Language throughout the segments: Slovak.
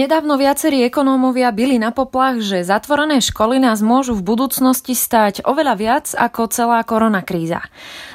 Nedávno viacerí ekonómovia byli na poplach, že zatvorené školy nás môžu v budúcnosti stať oveľa viac ako celá koronakríza.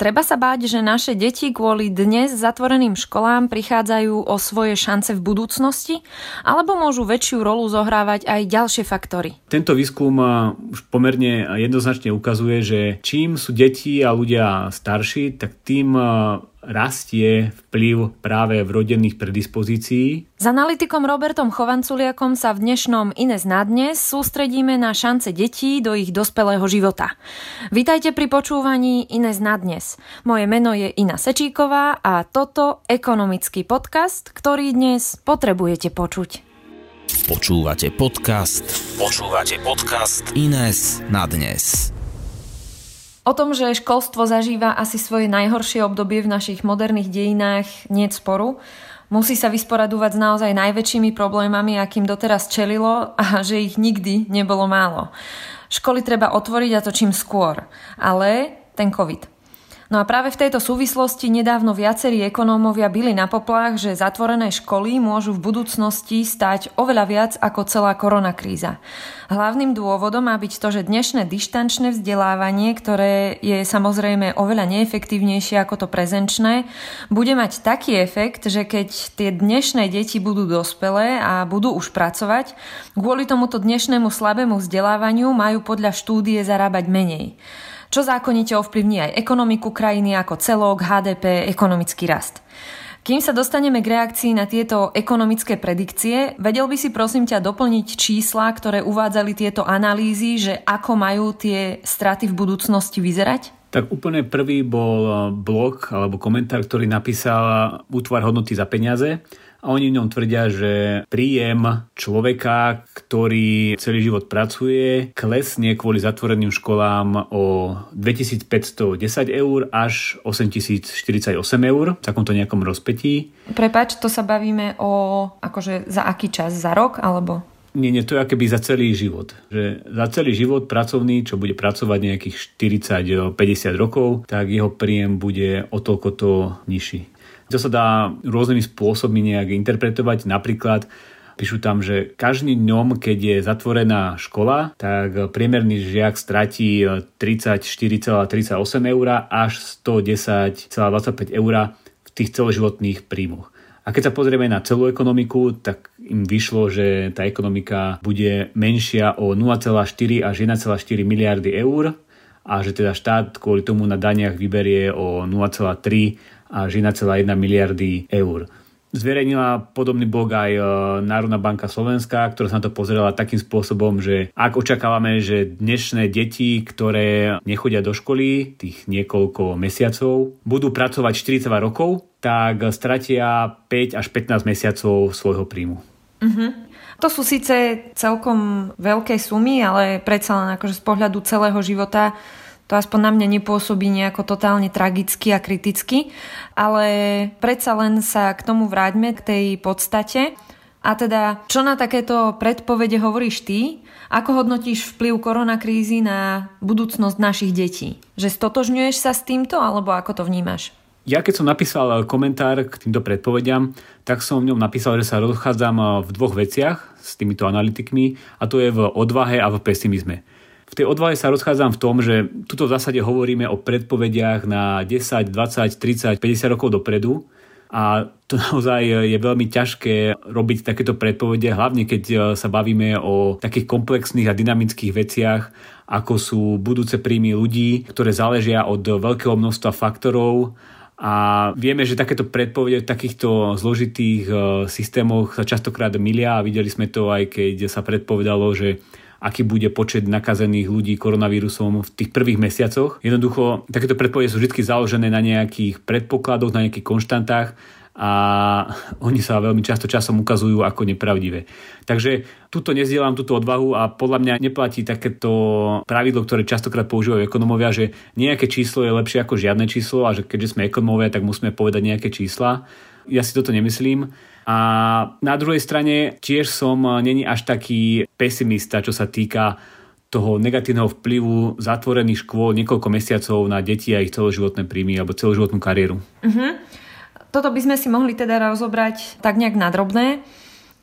Treba sa báť, že naše deti kvôli dnes zatvoreným školám prichádzajú o svoje šance v budúcnosti, alebo môžu väčšiu rolu zohrávať aj ďalšie faktory. Tento výskum už pomerne jednoznačne ukazuje, že čím sú deti a ľudia starší, tak tým rastie vplyv práve vrodených predispozícií. S analytikom Robertom Chovanculiakom sa v dnešnom Ines na dnes sústredíme na šance detí do ich dospelého života. Vítajte pri počúvaní Ines na dnes. Moje meno je Ina Sečíková a toto ekonomický podcast, ktorý dnes potrebujete počuť. Počúvate podcast. Počúvate podcast Ines na dnes. O tom, že školstvo zažíva asi svoje najhoršie obdobie v našich moderných dejinách, nie sporu. Musí sa vysporadúvať s naozaj najväčšími problémami, akým doteraz čelilo a že ich nikdy nebolo málo. Školy treba otvoriť a to čím skôr. Ale ten COVID. No a práve v tejto súvislosti nedávno viacerí ekonómovia byli na poplách, že zatvorené školy môžu v budúcnosti stať oveľa viac ako celá koronakríza. Hlavným dôvodom má byť to, že dnešné dištančné vzdelávanie, ktoré je samozrejme oveľa neefektívnejšie ako to prezenčné, bude mať taký efekt, že keď tie dnešné deti budú dospelé a budú už pracovať, kvôli tomuto dnešnému slabému vzdelávaniu majú podľa štúdie zarábať menej čo zákonite ovplyvní aj ekonomiku krajiny ako celok, HDP, ekonomický rast. Kým sa dostaneme k reakcii na tieto ekonomické predikcie, vedel by si prosím ťa doplniť čísla, ktoré uvádzali tieto analýzy, že ako majú tie straty v budúcnosti vyzerať? Tak úplne prvý bol blog alebo komentár, ktorý napísal útvar hodnoty za peniaze a oni v ňom tvrdia, že príjem človeka, ktorý celý život pracuje, klesne kvôli zatvoreným školám o 2510 eur až 8048 eur v takomto nejakom rozpetí. Prepač, to sa bavíme o akože za aký čas? Za rok alebo? Nie, nie, to je akéby za celý život. Že za celý život pracovný, čo bude pracovať nejakých 40-50 rokov, tak jeho príjem bude o toľko to nižší. To sa dá rôznymi spôsobmi nejak interpretovať. Napríklad Píšu tam, že každým dňom, keď je zatvorená škola, tak priemerný žiak stratí 34,38 eur až 110,25 eur v tých celoživotných príjmoch. A keď sa pozrieme na celú ekonomiku, tak im vyšlo, že tá ekonomika bude menšia o 0,4 až 1,4 miliardy eur a že teda štát kvôli tomu na daniach vyberie o 0,3 až 1,1 miliardy eur. Zverejnila podobný blog aj e, Národná banka Slovenska, ktorá sa na to pozerala takým spôsobom, že ak očakávame, že dnešné deti, ktoré nechodia do školy tých niekoľko mesiacov, budú pracovať 42 rokov, tak stratia 5 až 15 mesiacov svojho príjmu. Uh-huh. To sú síce celkom veľké sumy, ale predsa len akože z pohľadu celého života to aspoň na mňa nepôsobí nejako totálne tragicky a kriticky, ale predsa len sa k tomu vráťme, k tej podstate. A teda, čo na takéto predpovede hovoríš ty? Ako hodnotíš vplyv koronakrízy na budúcnosť našich detí? Že stotožňuješ sa s týmto, alebo ako to vnímaš? Ja keď som napísal komentár k týmto predpovediam, tak som v ňom napísal, že sa rozchádzam v dvoch veciach s týmito analytikmi a to je v odvahe a v pesimizme. V tej odvahe sa rozchádzam v tom, že tuto v zásade hovoríme o predpovediach na 10, 20, 30, 50 rokov dopredu. A to naozaj je veľmi ťažké robiť takéto predpovede, hlavne keď e, sa bavíme o takých komplexných a dynamických veciach, ako sú budúce príjmy ľudí, ktoré záležia od veľkého množstva faktorov. A vieme, že takéto predpovede v takýchto zložitých e, systémoch sa častokrát milia a videli sme to aj keď sa predpovedalo, že aký bude počet nakazených ľudí koronavírusom v tých prvých mesiacoch. Jednoducho, takéto predpovede sú vždy založené na nejakých predpokladoch, na nejakých konštantách a oni sa veľmi často časom ukazujú ako nepravdivé. Takže túto nezdielam túto odvahu a podľa mňa neplatí takéto pravidlo, ktoré častokrát používajú ekonomovia, že nejaké číslo je lepšie ako žiadne číslo a že keďže sme ekonomovia, tak musíme povedať nejaké čísla. Ja si toto nemyslím. A na druhej strane tiež som eh, není až taký pesimista, čo sa týka toho negatívneho vplyvu zatvorených škôl niekoľko mesiacov na deti a ich celoživotné príjmy alebo celoživotnú kariéru. Uh-huh. Toto by sme si mohli teda rozobrať tak nejak nadrobné.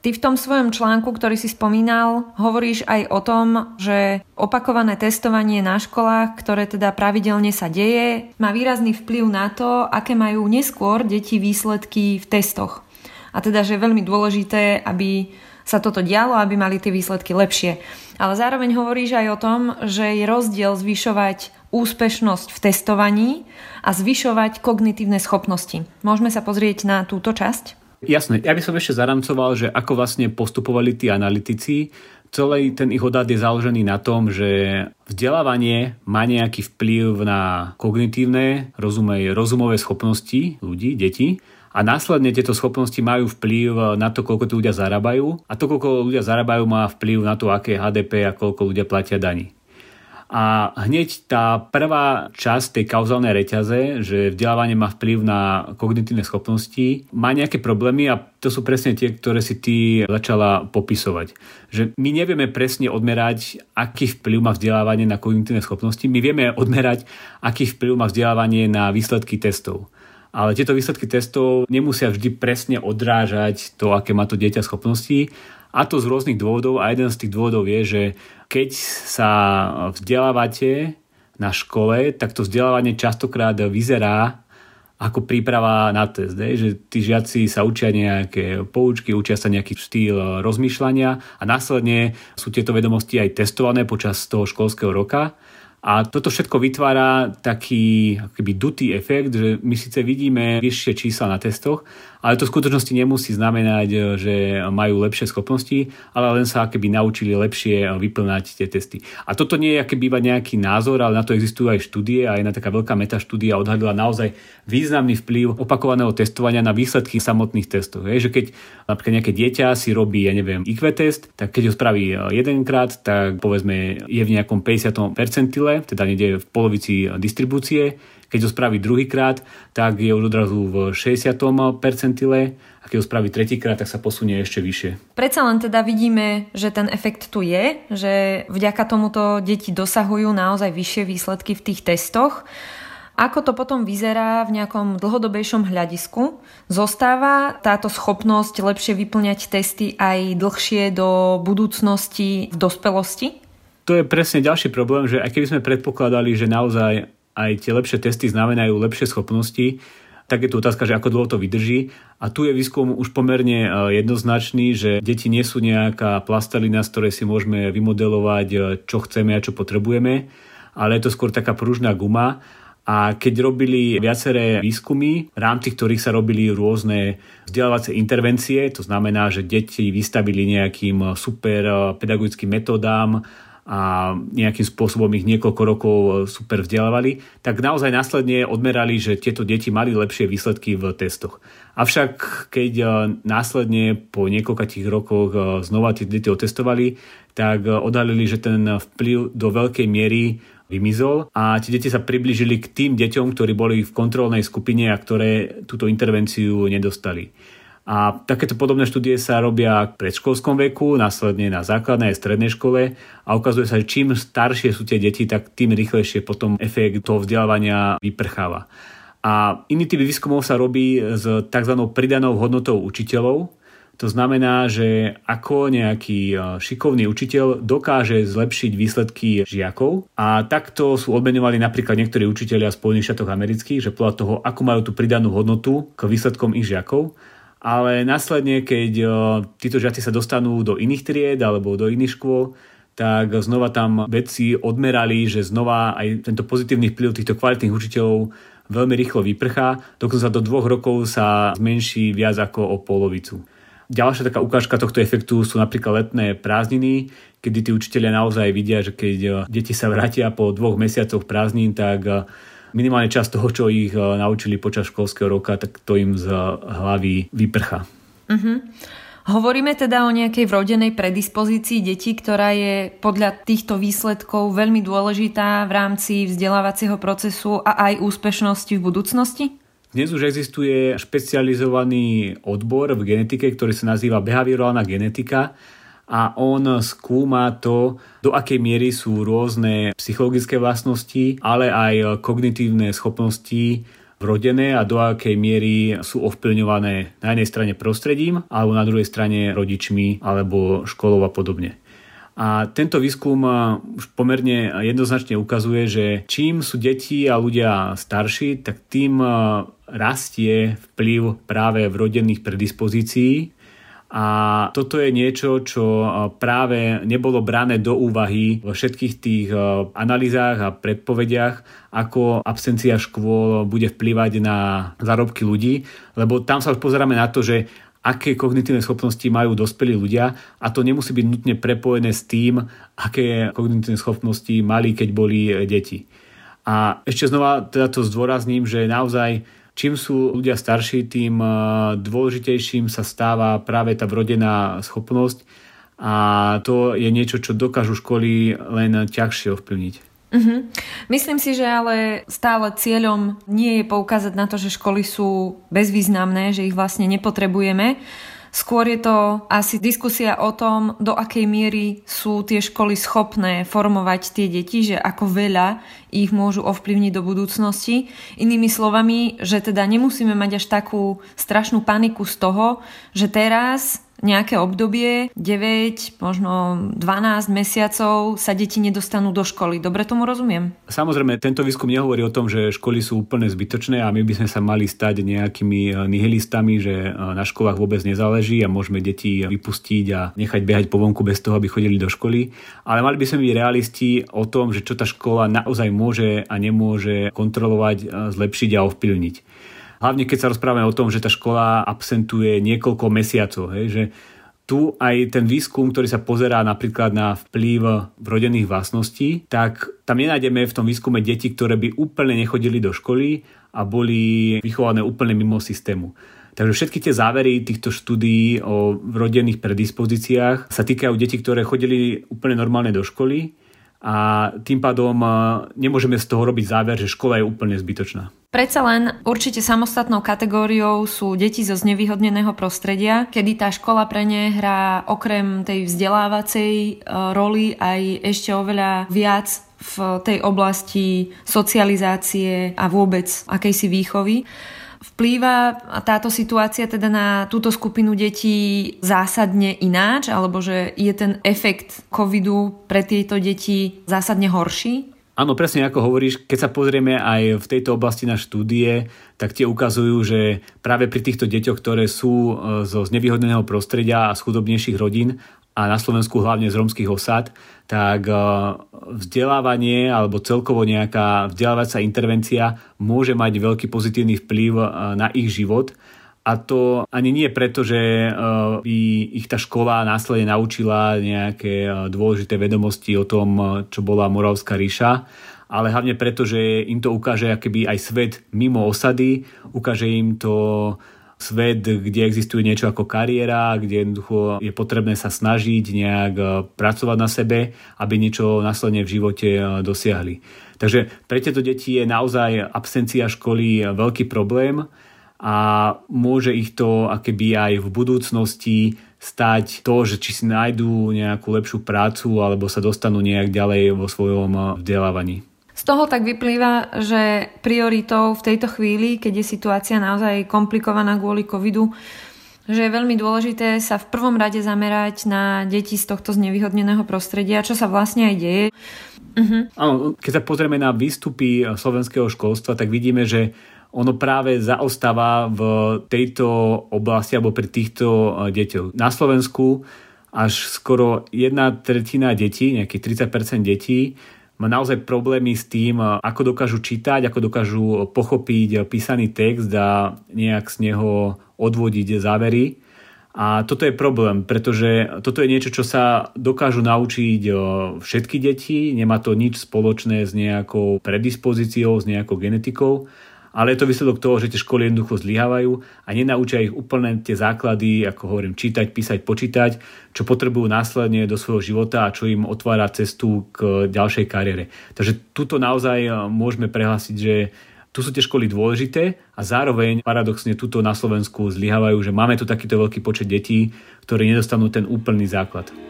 Ty v tom svojom článku, ktorý si spomínal, hovoríš aj o tom, že opakované testovanie na školách, ktoré teda pravidelne sa deje, má výrazný vplyv na to, aké majú neskôr deti výsledky v testoch. A teda, že je veľmi dôležité, aby sa toto dialo, aby mali tie výsledky lepšie. Ale zároveň hovoríš aj o tom, že je rozdiel zvyšovať úspešnosť v testovaní a zvyšovať kognitívne schopnosti. Môžeme sa pozrieť na túto časť? Jasné, ja by som ešte zaramcoval, že ako vlastne postupovali tí analytici. Celý ten ich odhad je založený na tom, že vzdelávanie má nejaký vplyv na kognitívne, rozumej, rozumové schopnosti ľudí, detí a následne tieto schopnosti majú vplyv na to, koľko tí ľudia zarábajú a to, koľko ľudia zarábajú, má vplyv na to, aké HDP a koľko ľudia platia daní. A hneď tá prvá časť tej kauzálnej reťaze, že vzdelávanie má vplyv na kognitívne schopnosti, má nejaké problémy a to sú presne tie, ktoré si ty začala popisovať. Že my nevieme presne odmerať, aký vplyv má vzdelávanie na kognitívne schopnosti. My vieme odmerať, aký vplyv má vzdelávanie na výsledky testov. Ale tieto výsledky testov nemusia vždy presne odrážať to, aké má to dieťa schopnosti. A to z rôznych dôvodov. A jeden z tých dôvodov je, že keď sa vzdelávate na škole, tak to vzdelávanie častokrát vyzerá ako príprava na test, že tí žiaci sa učia nejaké poučky, učia sa nejaký štýl rozmýšľania a následne sú tieto vedomosti aj testované počas toho školského roka a toto všetko vytvára taký akoby dutý efekt, že my síce vidíme vyššie čísla na testoch, ale to v skutočnosti nemusí znamenať, že majú lepšie schopnosti, ale len sa akoby naučili lepšie vyplňať tie testy. A toto nie je akoby iba nejaký názor, ale na to existujú aj štúdie a jedna taká veľká metaštúdia odhadila naozaj významný vplyv opakovaného testovania na výsledky samotných testov. Je, že keď napríklad nejaké dieťa si robí, ja neviem, IQ test, tak keď ho spraví jedenkrát, tak povedzme je v nejakom 50. percentile teda niekde v polovici distribúcie. Keď ho spraví druhýkrát, tak je už odrazu v 60. percentile a keď ho spraví tretíkrát, tak sa posunie ešte vyššie. Predsa len teda vidíme, že ten efekt tu je, že vďaka tomuto deti dosahujú naozaj vyššie výsledky v tých testoch. Ako to potom vyzerá v nejakom dlhodobejšom hľadisku? Zostáva táto schopnosť lepšie vyplňať testy aj dlhšie do budúcnosti v dospelosti? to je presne ďalší problém, že aj keby sme predpokladali, že naozaj aj tie lepšie testy znamenajú lepšie schopnosti, tak je tu otázka, že ako dlho to vydrží. A tu je výskum už pomerne e, jednoznačný, že deti nie sú nejaká plastelina, z ktorej si môžeme vymodelovať, e, čo chceme a čo potrebujeme, ale je to skôr taká pružná guma. A keď robili viaceré výskumy, v rámci ktorých sa robili rôzne vzdelávacie intervencie, to znamená, že deti vystavili nejakým super e, pedagogickým metodám, a nejakým spôsobom ich niekoľko rokov e, super vzdelávali, tak naozaj následne odmerali, že tieto deti mali lepšie výsledky v testoch. Avšak keď e, následne po niekoľkých rokoch e, znova tie deti otestovali, tak odhalili, že ten vplyv do veľkej miery vymizol a tie deti sa priblížili k tým deťom, ktorí boli v kontrolnej skupine a ktoré túto intervenciu nedostali. A takéto podobné štúdie sa robia v predškolskom veku, následne na základnej a strednej škole a ukazuje sa, že čím staršie sú tie deti, tak tým rýchlejšie potom efekt toho vzdelávania vyprcháva. A iný typ výskumov sa robí s tzv. pridanou hodnotou učiteľov, to znamená, že ako nejaký e, šikovný učiteľ dokáže zlepšiť výsledky žiakov a takto sú odmenovali napríklad niektorí učiteľia v Spojených štátoch amerických, že podľa toho, ako majú tú pridanú hodnotu k výsledkom ich žiakov ale následne, keď títo žiaci sa dostanú do iných tried alebo do iných škôl, tak znova tam vedci odmerali, že znova aj tento pozitívny vplyv týchto kvalitných učiteľov veľmi rýchlo vyprchá, dokonca do dvoch rokov sa zmenší viac ako o polovicu. Ďalšia taká ukážka tohto efektu sú napríklad letné prázdniny, kedy tí učiteľia naozaj vidia, že keď deti sa vrátia po dvoch mesiacoch prázdnin, tak minimálne čas toho, čo ich eh, naučili počas školského roka, tak to im z hlavy vyprcha. Uh-huh. Hovoríme teda o nejakej vrodenej predispozícii detí, ktorá je podľa týchto výsledkov veľmi dôležitá v rámci vzdelávacieho procesu a aj úspešnosti v budúcnosti? Dnes už existuje špecializovaný odbor v genetike, ktorý sa nazýva behaviorálna genetika a on skúma to, do akej miery sú rôzne psychologické vlastnosti, ale aj kognitívne schopnosti vrodené a do akej miery sú ovplyvňované na jednej strane prostredím alebo na druhej strane rodičmi alebo školou a podobne. A tento výskum už pomerne jednoznačne ukazuje, že čím sú deti a ľudia starší, tak tým rastie vplyv práve vrodených predispozícií a toto je niečo, čo práve nebolo brané do úvahy vo všetkých tých analýzach a predpovediach, ako absencia škôl bude vplyvať na zárobky ľudí, lebo tam sa už pozeráme na to, že aké kognitívne schopnosti majú dospelí ľudia a to nemusí byť nutne prepojené s tým, aké kognitívne schopnosti mali, keď boli deti. A ešte znova teda to zdôrazním, že naozaj Čím sú ľudia starší, tým eh, dôležitejším sa stáva práve tá vrodená schopnosť a to je niečo, čo dokážu školy len ťažšie ovplyvniť. Uh-huh. Myslím si, že ale stále cieľom nie je poukázať na to, že školy sú bezvýznamné, že ich vlastne nepotrebujeme, Skôr je to asi diskusia o tom, do akej miery sú tie školy schopné formovať tie deti, že ako veľa ich môžu ovplyvniť do budúcnosti. Inými slovami, že teda nemusíme mať až takú strašnú paniku z toho, že teraz nejaké obdobie, 9, možno 12 mesiacov sa deti nedostanú do školy. Dobre tomu rozumiem? Samozrejme, tento výskum nehovorí o tom, že školy sú úplne zbytočné a my by sme sa mali stať nejakými eh, nihilistami, že eh, na školách vôbec nezáleží a môžeme deti vypustiť a nechať behať po vonku bez toho, aby chodili do školy. Ale mali by sme byť realisti o tom, že čo tá škola naozaj môže a nemôže kontrolovať, eh, zlepšiť a ovplyvniť. Hlavne keď sa rozprávame o tom, že tá škola absentuje niekoľko mesiacov. Hej, že tu aj ten výskum, ktorý sa pozerá napríklad na vplyv vrodených vlastností, tak tam nenájdeme v tom výskume deti, ktoré by úplne nechodili do školy a boli vychované úplne mimo systému. Takže všetky tie závery týchto štúdií o vrodených predispozíciách sa týkajú detí, ktoré chodili úplne normálne do školy a tým pádom nemôžeme z toho robiť záver, že škola je úplne zbytočná. Predsa len určite samostatnou kategóriou sú deti zo znevýhodneného prostredia, kedy tá škola pre ne hrá okrem tej vzdelávacej e, roli aj ešte oveľa viac v tej oblasti socializácie a vôbec akejsi výchovy. Vplýva táto situácia teda na túto skupinu detí zásadne ináč, alebo že je ten efekt covidu pre tieto deti zásadne horší? Áno, presne ako hovoríš, keď sa pozrieme aj v tejto oblasti na štúdie, tak tie ukazujú, že práve pri týchto deťoch, ktoré sú e, zo znevýhodneného prostredia a z chudobnejších rodín a na Slovensku hlavne z romských osad, tak e, vzdelávanie alebo celkovo nejaká vzdelávacia intervencia môže mať veľký pozitívny vplyv e, na ich život a to ani nie preto, že eh, by ich tá škola následne naučila nejaké eh, dôležité vedomosti o tom, eh, čo bola Moravská ríša, ale hlavne preto, že im to ukáže akoby aj svet mimo osady, ukáže im to svet, kde existuje niečo ako kariéra, kde jednoducho je potrebné sa snažiť nejak pracovať na sebe, aby niečo následne v živote dosiahli. Takže pre tieto deti je naozaj absencia školy veľký problém a môže ich to akéby aj v budúcnosti stať to, že či si nájdú nejakú lepšiu prácu alebo sa dostanú nejak ďalej vo svojom vzdelávaní. Z toho tak vyplýva, že prioritou v tejto chvíli, keď je situácia naozaj komplikovaná kvôli covidu, že je veľmi dôležité sa v prvom rade zamerať na deti z tohto znevýhodneného prostredia, čo sa vlastne aj deje. Uh-huh. Áno, keď sa pozrieme na výstupy slovenského školstva, tak vidíme, že ono práve zaostáva v tejto oblasti alebo pri týchto e, deťoch. Na Slovensku až skoro jedna tretina detí, nejakých 30% detí, má naozaj problémy s tým, e, ako dokážu čítať, ako dokážu pochopiť písaný text a nejak z neho odvodiť závery. A toto je problém, pretože toto je niečo, čo sa dokážu naučiť všetky deti, nemá to nič spoločné s nejakou predispozíciou, s nejakou genetikou ale je to výsledok toho, že tie školy jednoducho zlyhávajú a nenaučia ich úplne tie základy, ako hovorím, čítať, písať, počítať, čo potrebujú následne do svojho života a čo im otvára cestu k ďalšej kariére. Takže tuto naozaj e, môžeme prehlásiť, že tu sú tie školy dôležité a zároveň paradoxne tuto na Slovensku zlyhávajú, že máme tu takýto veľký počet detí, ktorí nedostanú ten úplný základ.